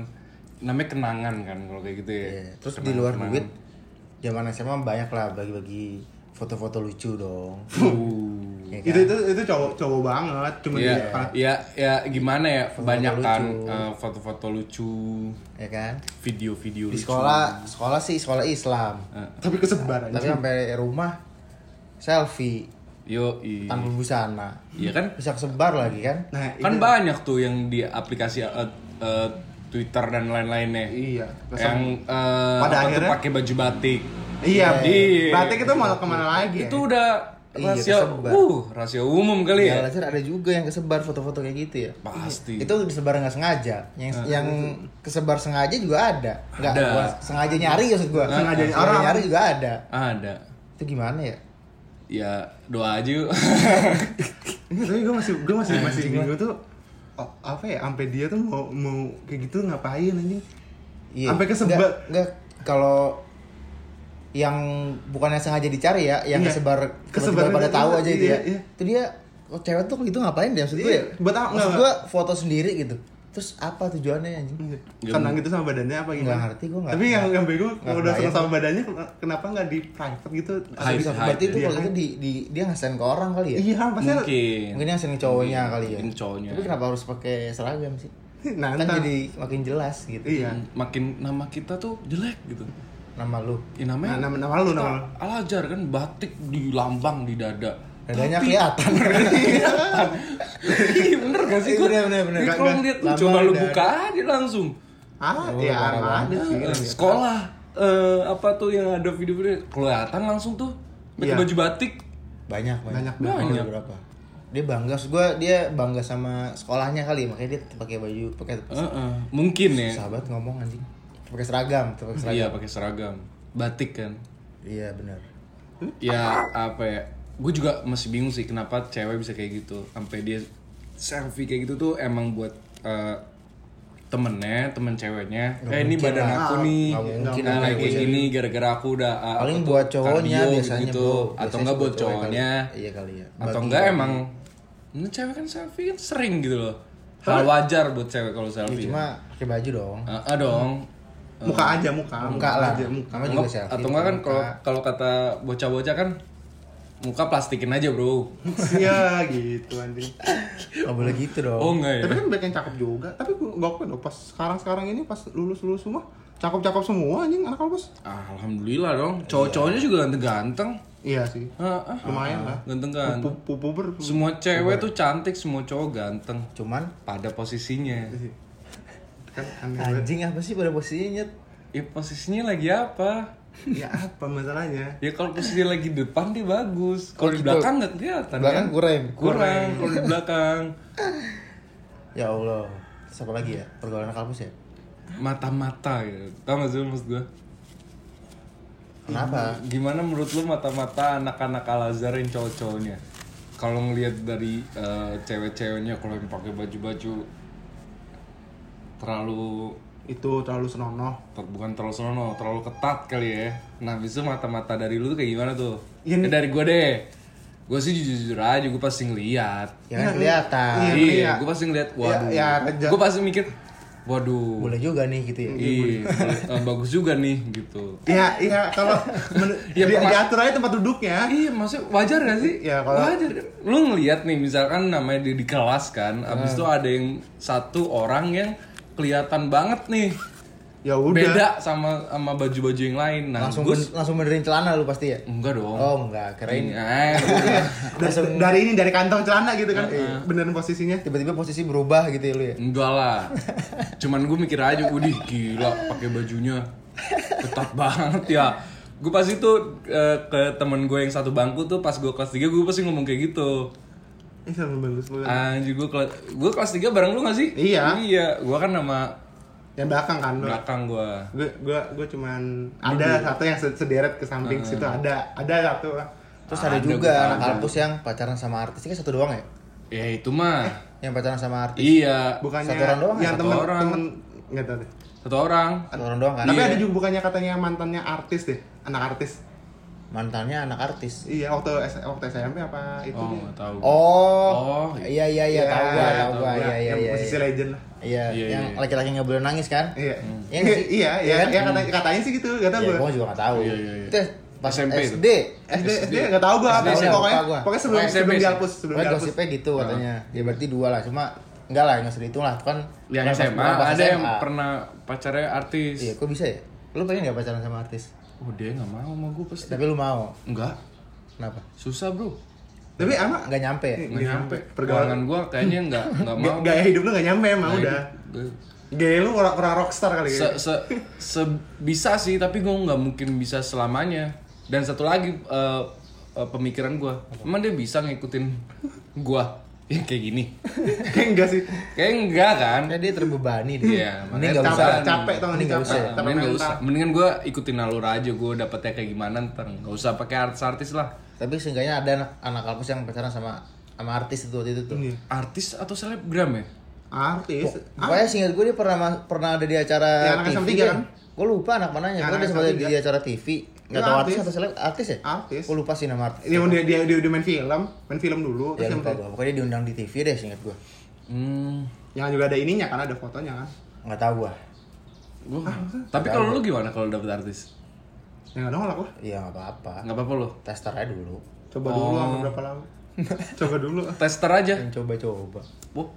namanya kenangan kan kalau kayak gitu ya. Iya. Terus di luar Kenangan-kenangan. duit, zaman SMA banyak lah bagi-bagi foto-foto lucu dong. Uh. Ya kan? Itu itu itu cowok cowok banget. Cuma Iya, dia ya, ya gimana ya? Banyak kan lucu. eh, foto-foto lucu, ya kan? video-video Di lucu. sekolah, sekolah sih sekolah Islam. Eh, tapi kesebar Tapi aja. sampai rumah selfie yo, i. tanpa busana. Iya kan? Bisa kesebar lagi kan? Nah, Kan itu- banyak tuh yang di aplikasi eh, eh, Twitter dan lain-lainnya. Iya. Yang eh, Pada akhirnya- pakai baju batik. Iya, Iya. batik itu mau ke mana lagi? ya? Itu udah Iya, rahasia, kesebar. uh, rahasia umum kali Ya, ya. Al-Azhar ada juga yang kesebar foto-foto kayak gitu ya. Pasti. Itu disebar nggak sengaja. Yang yang kesebar sengaja juga ada. Nggak Ada. bukan sengaja nyari maksud gua. Sengajanya orang. nyari juga ada. Ada. Itu gimana ya? Ya doa aja. Iya, tapi gue masih gue masih masih bingung tuh apa ya sampai dia tuh mau mau kayak gitu ngapain anjing Sampai kesebar. Nggak, nggak, kalau yang bukannya sengaja dicari ya, yang Iya. kesebar Kesebar pada itu, tahu iya, aja itu iya, ya. iya. Itu dia oh, cewek tuh gitu ngapain dia maksud gue Iya, ya? buat apa? Maksud gue foto sendiri gitu. Terus apa tujuannya anjing? senang gitu sama badannya apa gimana Nggak ngerti, gua nggak- tapi yang yang bego kalau udah senang sama badannya kenapa nggak di private gitu Hype, bisa-. Berarti itu Iya kalau itu di, di dia ngasih ke orang kali ya? iya pasti Mungkin. Mungkin yang sering cowoknya kali ya. Mungkin cowoknya. Tapi kenapa harus pakai seragam sih? nah Kan entah. jadi makin jelas gitu. iya Makin nama kita tuh jelek gitu. Nama lu. Ya namanya Nah, nama- nama lu, nama lu. Al-Azhar kan batik di lambang di dada. Dadanya Tapi- kelihatan. Iya bener gak sih? Gua- Bener, bener, bener. Gua Nggak, Kalau nggak. ngeliat lu coba lu dada. buka aja langsung. ah Oh, ya ada sih Eh, sekolah eh, apa tuh yang ada video-video kelihatan langsung tuh pakai Iya. baju batik. banyak, banyak. Banyak, banyak. Berapa? Dia bangga, gua dia bangga sama sekolahnya kali, makanya dia pakai baju, pakai Heeh, mungkin ya. sahabat ngomong anjing. Pakai seragam, pakai seragam. Iya pakai seragam. Batik kan. Iya, benar. Ya apa ya? Gue juga masih bingung sih kenapa cewek bisa kayak gitu. Sampai dia selfie kayak gitu tuh emang buat eh, temennya, temen ceweknya. Nggak eh ini badan lah. aku nih. Mungkin Nah, kayak gini gara-gara aku udah ah, Paling buat cowoknya kardio biasanya, gitu. Bro. Atau enggak buat cowok kali. cowoknya. Iya kali ya. Atau enggak emang ini cewek kan selfie kan sering gitu loh. Hal wajar buat cewek kalau Ya, selfie. cuma pakai baju dong. Ah, ah dong. muka aja muka Muka lah. aja muka Sama juga Enggak- selfie. atau enggak kan muka. kalau kalau kata bocah-bocah kan muka plastikin aja, Bro. iya gitu anjing Nggak boleh gitu dong. Oh enggak ya? tapi kan banyak yang cakep juga tapi gua gak apa loh pas sekarang sekarang ini pas lulus lulus semua cakep cakep semua anjing anak kampus Alhamdulillah dong. Cowok-cowoknya juga ganteng-ganteng. iya sih Ah, ah. lumayan lah Ganteng-ganteng. pupu puber Semua cewek tuh cantik, semua cowok ganteng. Cuman Pada posisinya. kan aneh banget. Anjing apa sih pada posisinya? Nyet? Ya posisinya lagi apa? Ya apa masalahnya Ya kalau posisinya lagi depan dia bagus. Kalau di gitu. belakang nggak kelihatan Belakang kan? kurang. Kurang kalau di belakang. Ya Allah. Terus apa lagi ya? Pergaulan kampus ya? Mata-mata gitu. Tahu gak sih maksud gue? Kenapa? Gimana menurut lu mata-mata anak-anak Al-Azhar yang cowok-cowoknya? Kalau ngelihat dari eh, cewek-ceweknya kalau yang pakai baju-baju terlalu itu terlalu senonoh bukan terlalu sono, terlalu ketat kali ya. Nah, bisa mata-mata dari lu tuh kayak gimana tuh? Ya, Ya, dari gue deh. Gue sih jujur-jujur aja, gue pasti ngeliat. Ya kan kelihatan. Iya, Iya, iya. gue pasti ngeliat, waduh. ya, Reja. gue pasti mikir, waduh. Boleh juga nih gitu ya. Iya, eh, bagus juga nih gitu. Iya, iya kalau Ya, di- diatur aja tempat duduknya. Iya, maksudnya wajar gak sih? Ya, kalau- wajar. Lu ngeliat nih, misalkan namanya di, di kelas kan, abis itu ada yang satu orang yang kelihatan banget nih Ya udah. beda sama sama baju-baju yang lain. Nah, Langsung gue ben- langsung benerin celana lu pasti ya? enggak dong. Oh enggak, kirain Eh, Dari, dari ini dari kantong celana gitu kan. Beneran posisinya. tiba-tiba posisi berubah gitu ya lu ya. enggak lah. Cuman gue mikir aja, udih gila pakai bajunya ketat banget ya. Gue pasti tuh eh, ke temen gue yang satu bangku tuh pas gue kelas 3 gue pasti ngomong kayak gitu. Ini sama bagus banget. Anjir gue kelas gue kelas 3 bareng lu gak sih? Iya. Iya, gue kan nama Yang belakang kan belakang gue. Gue gue gue cuman ada satu yang se- sederet ke samping situ ada ada satu. Terus ada, Ada, juga anak kampus yang pacaran sama artis Ini kan satu doang ya? Ya itu mah. Yang pacaran sama artis. iya, Bukannya Satu orang doang ya? yang Satu temen orang. temen nggak tahu deh. satu orang. Satu orang doang kan? Tapi Iya. ada juga bukannya katanya mantannya artis deh, anak artis. Mantannya anak artis. Iya waktu S- waktu SMP apa itu Oh, dia. tahu. Oh, Oh, iya iya iya Iya, tahu gua, tahu gua. Iya gua. iya Yang iya. posisi iya. legend lah. Iya, Iya, yang iya. laki-laki nggak boleh nangis kan? Iya. Iya? Iya, iya, Iya kan? iya katanya, katanya sih gitu, kata Iya, gue. gua juga nggak tahu. Iya, iya, iya. Itu pas SMP itu. SD. SD, SD nggak tahu gue apa sih pokoknya. gua. Pokoknya sebelum sebelum SMP dihapus, sebelum dihapus. gosipnya gitu katanya. Ya berarti dua lah, cuma enggak lah, nggak usah dihitung lah. Kan Yang SMA ada yang pernah pacarnya artis. Iya, kok bisa ya? Lu pengen nggak pacaran sama artis? Oh dia nggak mau sama gue pasti. Tapi lu mau. Enggak, Kenapa? susah bro. Tapi ama Nggak nyampe ya? Nggak nyampe. Pergaulan Pergaulan gue kayaknya nggak nggak mau. gaya hidup lu nggak nyampe emang Nah, udah. Gaya lu kurang, kurang rockstar kali Se, ya. se, se- bisa sih tapi gue nggak mungkin bisa selamanya. Dan satu lagi eh, eh, pemikiran gue, emang dia bisa ngikutin gue ya kayak gini? Kayak enggak sih. Kayak enggak kan? Kayak dia terbebani deh. Iya, Mending makanya nggak Capek, usah. capek tau Mending nih nggak capek. usah. Ah, nggak mental. usah. Mendingan gue ikutin alur aja gue dapetnya kayak gimana ntar nggak usah pakai artis-artis lah. Tapi seenggaknya ada anak, anak kampus yang pacaran sama sama artis itu waktu itu tuh. Iya. Artis atau selebgram ya? Artis. Pokoknya singkat gue dia pernah pernah ada di acara Ya, anak TV SM3 deh. kan? Gue lupa anak mananya. Ya, Gue dia sempat ada SM3. di acara TV. Gak Iya, tau artis artis. atau seleb artis ya? Artis. Gue lupa sih nama artis. Dia dia dia dia udah main film, main film dulu Ya terus lupa gue. Pokoknya dia diundang di TV deh singkat gue. Hmm, yang juga ada ininya kan ada fotonya kan. Nggak tahu gue. gua. Tapi kalau lu gimana kalau dapet artis? Ya enggak nolak lah. Iya nggak apa-apa. Nggak apa-apa lo. Tester aja dulu. Coba dulu Oh. sampai berapa lama. Coba dulu. Tester aja. Yang coba-coba. Wah,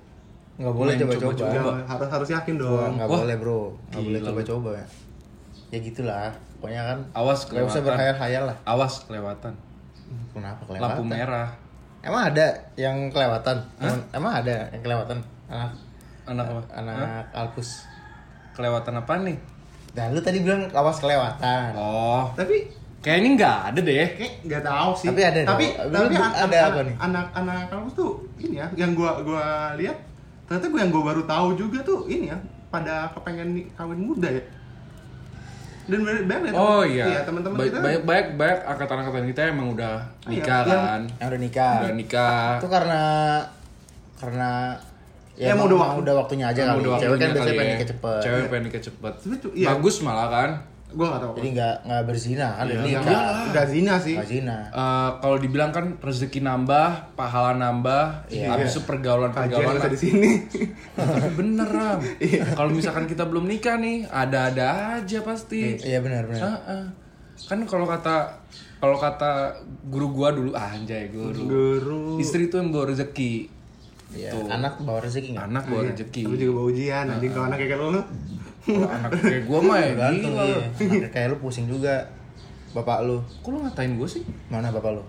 Nggak boleh coba-coba. harus harus yakin dong. nggak boleh bro. Nggak boleh coba-coba. Ya gitulah. Pokoknya kan. awas Gak usah kelewatan. berhayal-hayal lah. Awas kelewatan. Kenapa kelewatan? Lampu merah. Emang ada yang kelewatan? Temen- Emang ada yang kelewatan? Anak Anak apa? anak Alpus. Kelewatan apa nih? Nah, lu tadi bilang awas kelewatan. Oh, Tapi kayaknya nggak ada deh. kayak nggak tahu sih. Tapi ada Tapi dong. tapi an- ada anak- apa nih? Anak-anak kampus tuh ini ya, yang gua gua lihat ternyata gua yang gua baru tahu juga tuh ini ya, pada kepengen kawin muda ya. Dan banyak banyak ya, Oh temen- iya. teman-teman Ba- kita. Banyak banyak banyak angkatan-angkatan kita emang udah Iya, nikah yang- kan. Yang udah nikah. Udah nikah. Itu karena karena Ya, emang udah emang waktu- udah waktunya aja kali. udah Cewek kan waktunya biasanya pengen ya. nikah cepet. Cewek pengen nikah cepet. Iya. Bagus malah kan. Gua nggak tahu. Jadi nggak nggak berzina kan Iya, udah nggak- nikah. udah zina sih. Nggak zina. Eh, kalau dibilang kan rezeki nambah, pahala nambah, Iya. habis itu Kajian pergaulan-pergaulan. bisa di sini. Tapi bener Ram. Iya. Kalau misalkan kita belum nikah nih, ada-ada aja pasti. Iya benar benar. Heeh. Kan kalau kata kalau kata guru gua dulu ah, anjay guru. Guru. Istri itu yang bawa rezeki. Iya, Tuh. anak bawa rezeki nggak? Anak bawa Iya. rezeki. Tapi juga bawa ujian, anjing kalau anak kayak lu. Anak kayak gua mah ya Gantung gila. iya. Anak Kayak lu pusing juga. Bapak lu Kok lu ngatain gua sih? mana bapak lu?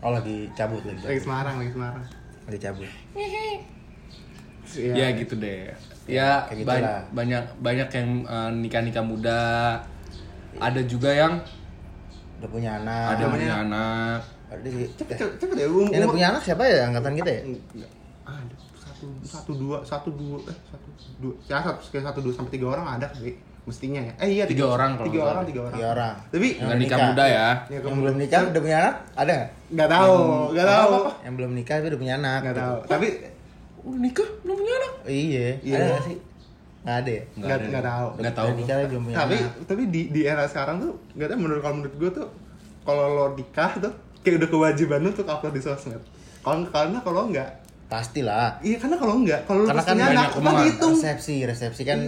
Oh lagi cabut lagi. Lagi Semarang, lagi Semarang. Lagi cabut. Iya. ya gitu deh ya kayak ba- gitulah. banyak banyak yang eh, nikah-nikah muda ada juga yang Udah punya anak. ada punya anak cepet cepet cepet ya um, Yang udah um- punya anak siapa ya angkatan kita ya? Enggak. ada satu satu dua satu dua eh satu dua ya satu kayak satu dua sampai tiga orang ada kali mestinya ya eh iya Tiga orang kalau tiga nggak orang tiga orang Tiga orang. tapi Yang nggak nikah muda ya ya, Yang belum nikah udah punya anak? Ada nggak? nggak tahu nggak tahu Yang belum nikah tapi udah punya anak. nggak tahu tapi udah nikah belum punya anak Iya. Iya. Ada nggak sih? Nggak ada ya? nggak nggak tahu nggak tahu nikah tapi belum punya tapi anak. tapi di di era sekarang tuh nggak tahu menurut kalau menurut gue tuh kalau lo nikah tuh kayak udah kewajiban lo untuk upload di sosmed kalau karena kalau enggak Pastilah. iya karena kalau enggak kalau lo Karena kan banyak kan dihitung Resepsi, resepsi kan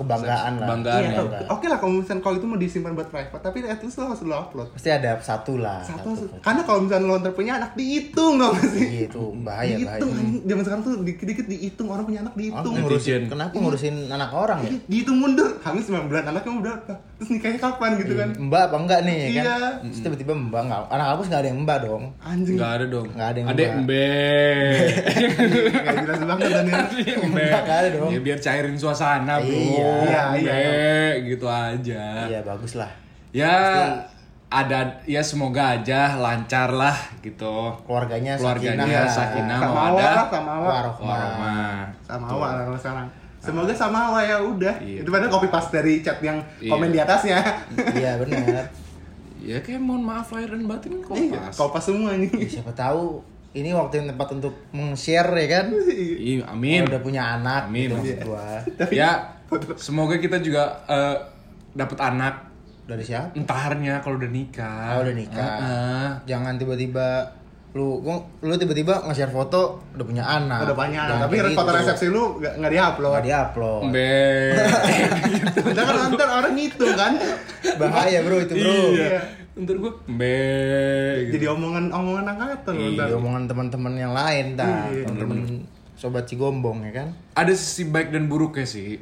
kebanggaan lah. Kebanggaan Iya, ya. oke lah kalau misalnya kalau itu mau disimpan buat private tapi at least lo harus lo upload Pasti ada satu lah. satu karena kalau misalnya lo ntar punya anak dihitung dong sih Iya itu bahaya bahaya. dihitung anjing. zaman sekarang tuh dikit-dikit dihitung orang punya anak dihitung ngurusin, Netizen. kenapa ngurusin anak orang ya? Iya, dihitung mundur hamil 9 bulan anaknya mau berapa terus nikahnya kapan gitu kan Mbak apa enggak nih ya kan? Iya. Terus tiba-tiba mbak enggak. Anak hapus enggak ada yang mbak dong. anjing nggak ada dong Nggak ada yang ada mbak. embe nggak jelas banget Daniel embe Nggak ada dong. ya biar cairin suasana bro Iya. Iya, iya. Gitu aja Iya bagus lah. ya ada ya semoga aja lancar lah gitu Keluarganya, keluarganya sakinah, sama lah sama awal warohmah. warahmah sama awal lah kalau sekarang semoga sama awal ya udah Iya. itu padahal copy paste dari chat yang Iya. komen di atasnya Iya benar. ya kayak mohon maaf lahir dan batin kok iya pas kopas semua nih Ya, siapa tahu ini waktu yang tepat untuk meng-share ya kan? Iya, amin Kalau udah punya anak Amin. gitu maksud gua. ya semoga kita juga eh, dapat anak Dari siapa? entarnya kalau udah nikah Oh, udah nikah. Heeh. Jangan tiba-tiba lu gua, lu tiba-tiba nge-share foto udah punya anak. udah banyak Jangan tapi kayak foto resepsi lu nggak nggak diupload nggak di-upload. Ntar kan ntar orang ngitung kan Bahaya bro itu bro. Iya. Ntar gue embe. gitu. jadi omongan omongan angkatan ntar Di omongan teman-teman yang lain ta, Iya. teman-teman sobat Cigombong ya kan. ada sisi baik dan buruknya sih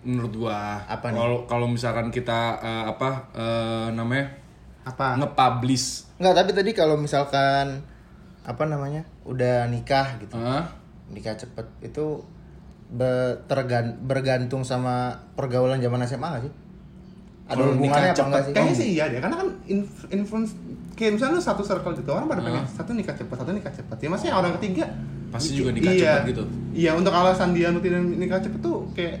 menurut gua Apa nih? kalau kalau misalkan kita eh, apa eh, namanya apa nge-publish Enggak, tapi tadi kalau misalkan apa namanya? udah nikah gitu. Hah? Nikah cepet itu be- tergan- bergantung sama pergaulan zaman SMA gak sih? Ada Kalau hubungannya nikah apa enggak sih? kayaknya sih iya deh karena kan inf- influence kayak misalnya lu satu circle gitu orang pada pengen satu nikah cepat satu nikah cepat. Ya maksudnya orang ketiga. Pasti juga nikah iya, cepat gitu. iya untuk alasan dia tidak nikah cepat tuh kayak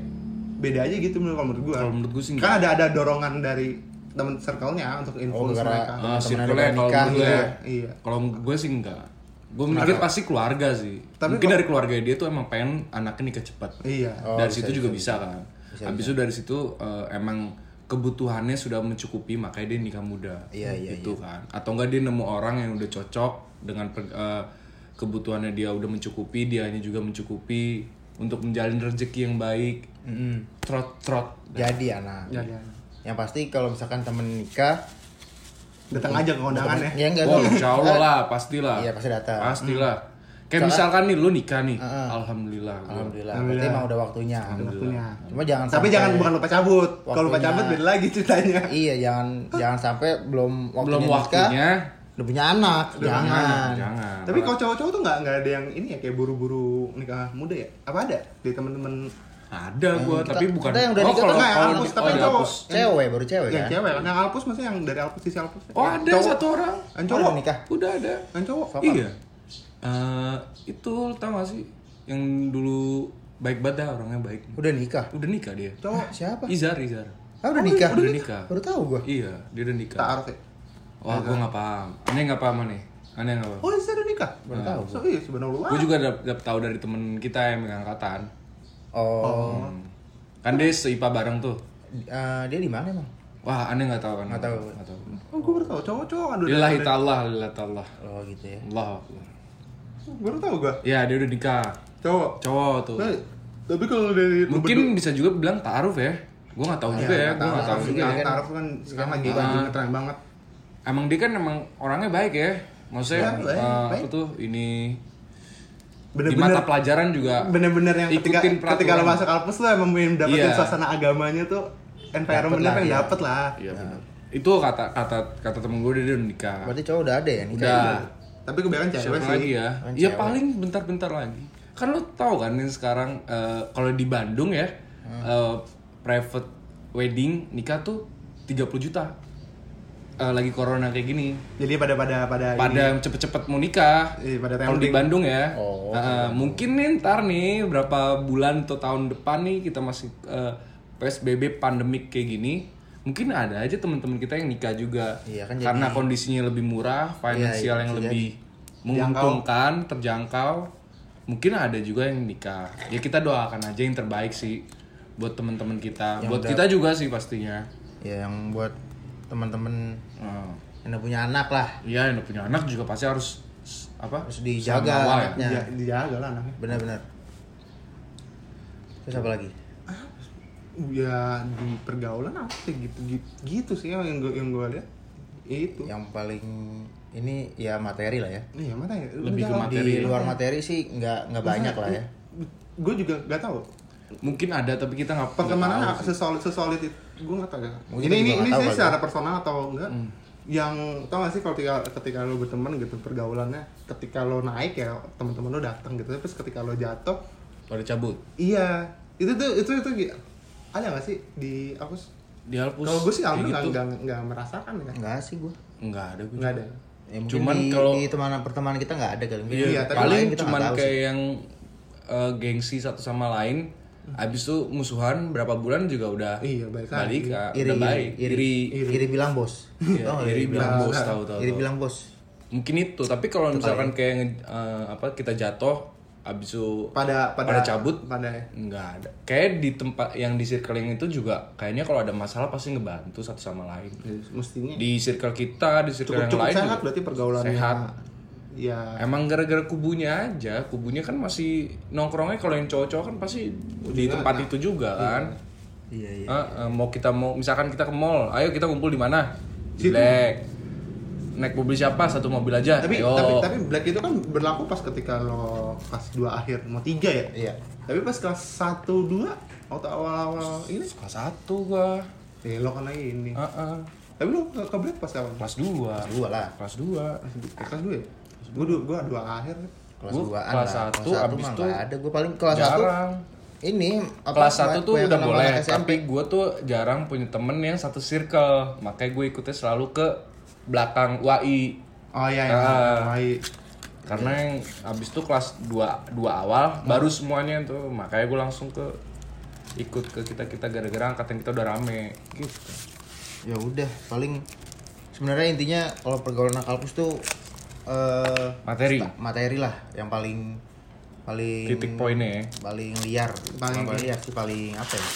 beda aja gitu menurut menurut gua. Kalau menurut gua sih kan ada ada dorongan dari temen circle-nya untuk influence gara- mereka. Ah, Teman-teman circle-nya kalau gue ya. Iya. kalau gue sih enggak. Gue mikir pasti keluarga sih. Tapi mungkin kok- dari keluarga dia tuh emang pengen anaknya nikah cepat. Iya. Oh, dari bisa, situ juga bisa, kan. Bisa, habis itu dari situ eh, emang kebutuhannya sudah mencukupi makanya dia nikah muda Iya, iya, gitu kan atau enggak dia nemu orang yang udah cocok dengan per- eh, kebutuhannya dia udah mencukupi dianya juga mencukupi untuk menjalin rezeki yang baik trot trot Jadi anak. Jadi, ya. Yang pasti kalau misalkan temen nikah datang aja ke kondangan ya ya enggak Wah, tuh. insya Allah lah, pastilah. Iya, pasti datang. Pastilah. Kayak misalkan nih, lu nikah nih. Heeh. Alhamdulillah. gua. Alhamdulillah. Berarti emang udah waktunya. waktunya Cuma jangan tapi sampai- jangan bukan lupa cabut kalau lupa Waktunya. cabut beda lagi ceritanya Iya, jangan jangan sampai belum waktunya Belum nikah, waktunya. udah punya anak. jangan. Jangan. Tapi kalau cowok-cowok tuh nggak nggak ada yang ini ya kayak buru-buru nikah muda ya? Apa ada di temen-temen ada gua, kita- tapi bukan. kita yang udah oh, nikah kalau yang kalau di- tapi oh, yang cowok. Cewek baru cewek yang kan? cewek kan? Yang alpus maksudnya yang dari alpus sisi alpus. Oh, ada Cowok. satu orang. Yang cowok. udah nikah. Udah ada. Yang cowok. Iya. Eh, itu tau gak sih yang dulu baik banget dah orangnya baik. Udah nikah. Udah nikah dia. Cowok. Siapa? Izar, Izar. Ah, udah nikah. Udah nikah. Baru tahu gua. Iya, dia udah nikah. Taaruf ya. Wah, gua nggak paham. Aneh nggak paham aneh. Aneh nggak paham. Oh, Isa udah nikah. Baru tahu. So, iya sebenarnya Gue juga dap, dap tahu dari temen kita yang mengangkatan. Oh. Kan dia seipa bareng tuh. Eh, dia di mana emang? Wah, aneh nggak tahu kan? Nggak tahu. Nggak tahu. Oh, gue baru tahu cowok-cowok kan udah. Lillahi ta'ala, lillahi ta'ala. Oh, gitu ya. Allah Akbar. Baru tahu gua. Ya, dia udah nikah. Cowok. Cowok tuh. Nah, tapi kalau dari Mungkin bisa juga bilang ta'aruf ya. Gue nggak tahu juga ya, gue nggak tahu taaruf juga. ya. Taaruf kan sekarang lagi Ah. lagi ngetren banget. Emang dia kan emang orangnya baik ya. Maksudnya Ya, baik, baik. apa tuh ini di Bener-bener mata pelajaran juga bener-bener yang ketika ikutin ketika lo peraturan. masuk alpus lo emang dapetin Iya. suasana agamanya tuh environmentnya lah, pengen iya. dapet lah. Iya benar. Itu kata kata kata temen gue dia udah nikah. Berarti cowok udah ada ya nikah? Udah. Tapi kebanyakan cewek Siapa sih. lagi ya? Ya cewek. paling bentar-bentar lagi. kan lo tau kan ini sekarang eh, kalau di Bandung ya eh, private wedding nikah tuh 30 juta Eh, lagi corona kayak gini Jadi pada pada pada pada cepet-cepet mau nikah Iya, pada kalau di. Bandung ya Oh, Eh, mungkin nih ntar nih berapa bulan atau tahun depan nih kita masih eh, PSBB pandemik kayak gini mungkin ada aja teman-teman kita yang nikah juga. Iya, kan karena kondisinya lebih murah finansial iya, yang bisa lebih menguntungkan terjangkau. mungkin ada juga yang nikah. Ya kita doakan aja yang terbaik sih buat teman-teman kita. Buat kita juga sih pastinya. Ya yang buat teman-teman Eh, yang udah punya anak lah. Iya, yang udah punya anak juga pasti harus apa? harus dijaga ya. anaknya. Dia, dijaga lah anaknya. benar-benar. Terus apa lagi Ya di pergaulan apa sih gitu gitu, gitu sih yang gue yang gue lihat. Ya itu. yang paling ini ya materi lah ya Iya ya? Lebih ke materi. di luar materi sih nggak nggak banyak lah ya Gue juga gak tahu. Mungkin ada tapi kita nggak nggak Pertemanan sesolid sesolid itu gue nggak tahu ya. Mungkin ini ini ini nggak sih secara personal atau enggak? Hmm. Yang tau gak sih kalau ketika ketika lo berteman gitu pergaulannya, ketika lo naik ya teman-teman lo datang gitu, terus ketika lo jatuh, pada cabut. iya itu tuh itu itu gi- ada gak sih di apa sih? Dihapus. Kalau gue sih alhamdulillah gitu. nggak nggak nggak merasakan ya. nggak sih gua Nggak ada gue. Nggak ada. ya, mungkin Cuman di, kalau- di teman pertemanan kita nggak ada kali mungkin Iya, Iya, tapi paling kita cuman kayak yang eh, gengsi satu sama lain. Habis itu musuhan berapa bulan juga udah Iya, baik lagi. balik ah, iri, udah iri, baik. iri, Iri, iri, bilang bos Iya, Tau nggak iri bilang bos tahu tahu. iri bilang bos Mungkin itu, tapi kalau misalkan kayak eh, apa kita jatuh habis itu Pada pada pada cabut pada Enggak ada. Kayak di tempat yang di circle yang itu juga kayaknya kalau ada masalah pasti ngebantu satu sama lain. mestinya Di circle kita, di circle cukup yang cukup lain sehat juga berarti pergaulannya. sehat. Ya. Emang gara-gara kubunya aja, kubunya kan masih nongkrongnya kalau yang cowok-cowok kan pasti di tempat itu juga kan. iya iya Eh, eh, mau kita mau misalkan kita ke mall, ayo kita kumpul di mana? Black. Naik mobil siapa? Satu mobil aja. tapi ayo. tapi tapi black itu kan berlaku pas ketika lo kelas 2 akhir mau tiga ya iya tapi pas kelas 1 2 waktu awal-awal ini kelas satu gua. eh lo kan lagi ini Heeh. tapi lo ke, ke black pas kapan Kelas 2. dua lah Kelas 2. Eh, kelas 2 ya gue dua gua dua akhir kelas Gua duaan kelas lah. satu, kelas satu abis itu ada gue paling kelas satu Jarang. ini apa, kelas 1 tuh udah boleh, SMP. tapi gue tuh jarang punya temen yang satu circle. Makanya gue ikutnya selalu ke belakang UAI. oh iya iya baik Karena yang abis itu kelas 2, 2 awal, baru semuanya tuh. Makanya gue langsung ke ikut ke kita-kita gara-gara angkatan kita udah rame. gitu ya udah paling sebenarnya intinya kalau pergaulan kampus tuh eh Materi, materi lah yang paling paling titik poinnya ya. paling liar Paling- paling liar sih paling apa ya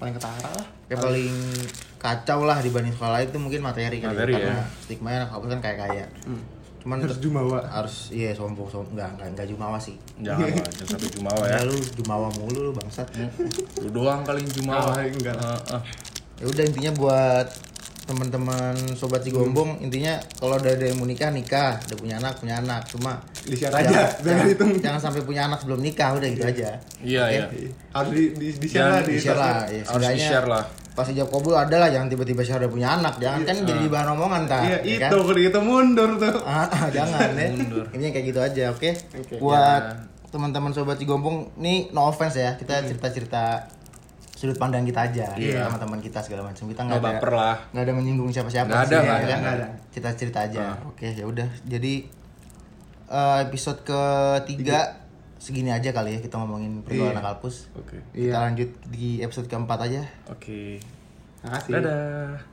paling ketara lah kayak paling kacau lah dibanding sekolah lain tuh mungkin materi kali Materi karena ya. stigma anak kampus kan kayak kaya cuman harus jumawa harus iya sombong sombong enggak enggak enggak jumawa sih Jangan lah, jangan sampai jumawa ya. ya lu jumawa mulu lu bangsat Lu doang kali yang jumawa. Ah, enggak. Eh, eh. ya udah intinya buat teman-teman sobat cigombong intinya kalau udah ada yang mau nikah nikah udah punya anak punya anak cuma di share jangan, aja jangan, jangan hitung jangan sampai punya anak sebelum nikah udah gitu aja Iya, iya. harus di di, di share lah Jangan di di share lah sosmed. ya, Harus seenggaknya di-share lah. pas ijab kabul ada lah jangan tiba-tiba share udah punya anak jangan kan jadi bahan omongan tak iya ya itu kan? itu mundur tuh Ah, ah, jangan ya Mundur. ini kayak gitu aja oke buat Ya. teman-teman sobat cigombong nih no offense ya kita cerita-cerita sudut pandang kita aja Iya. sama teman kita segala macam kita Nggak ada nggak ada menyinggung siapa-siapa Nggak di ada, sini, nggak ya ada, kan? nggak ada. kita cerita aja oke ya udah jadi eh, episode ketiga segini aja kali ya kita ngomongin pergaulan Iya. anak kampus Oke. kita lanjut di episode keempat aja Oke. makasih Dadah.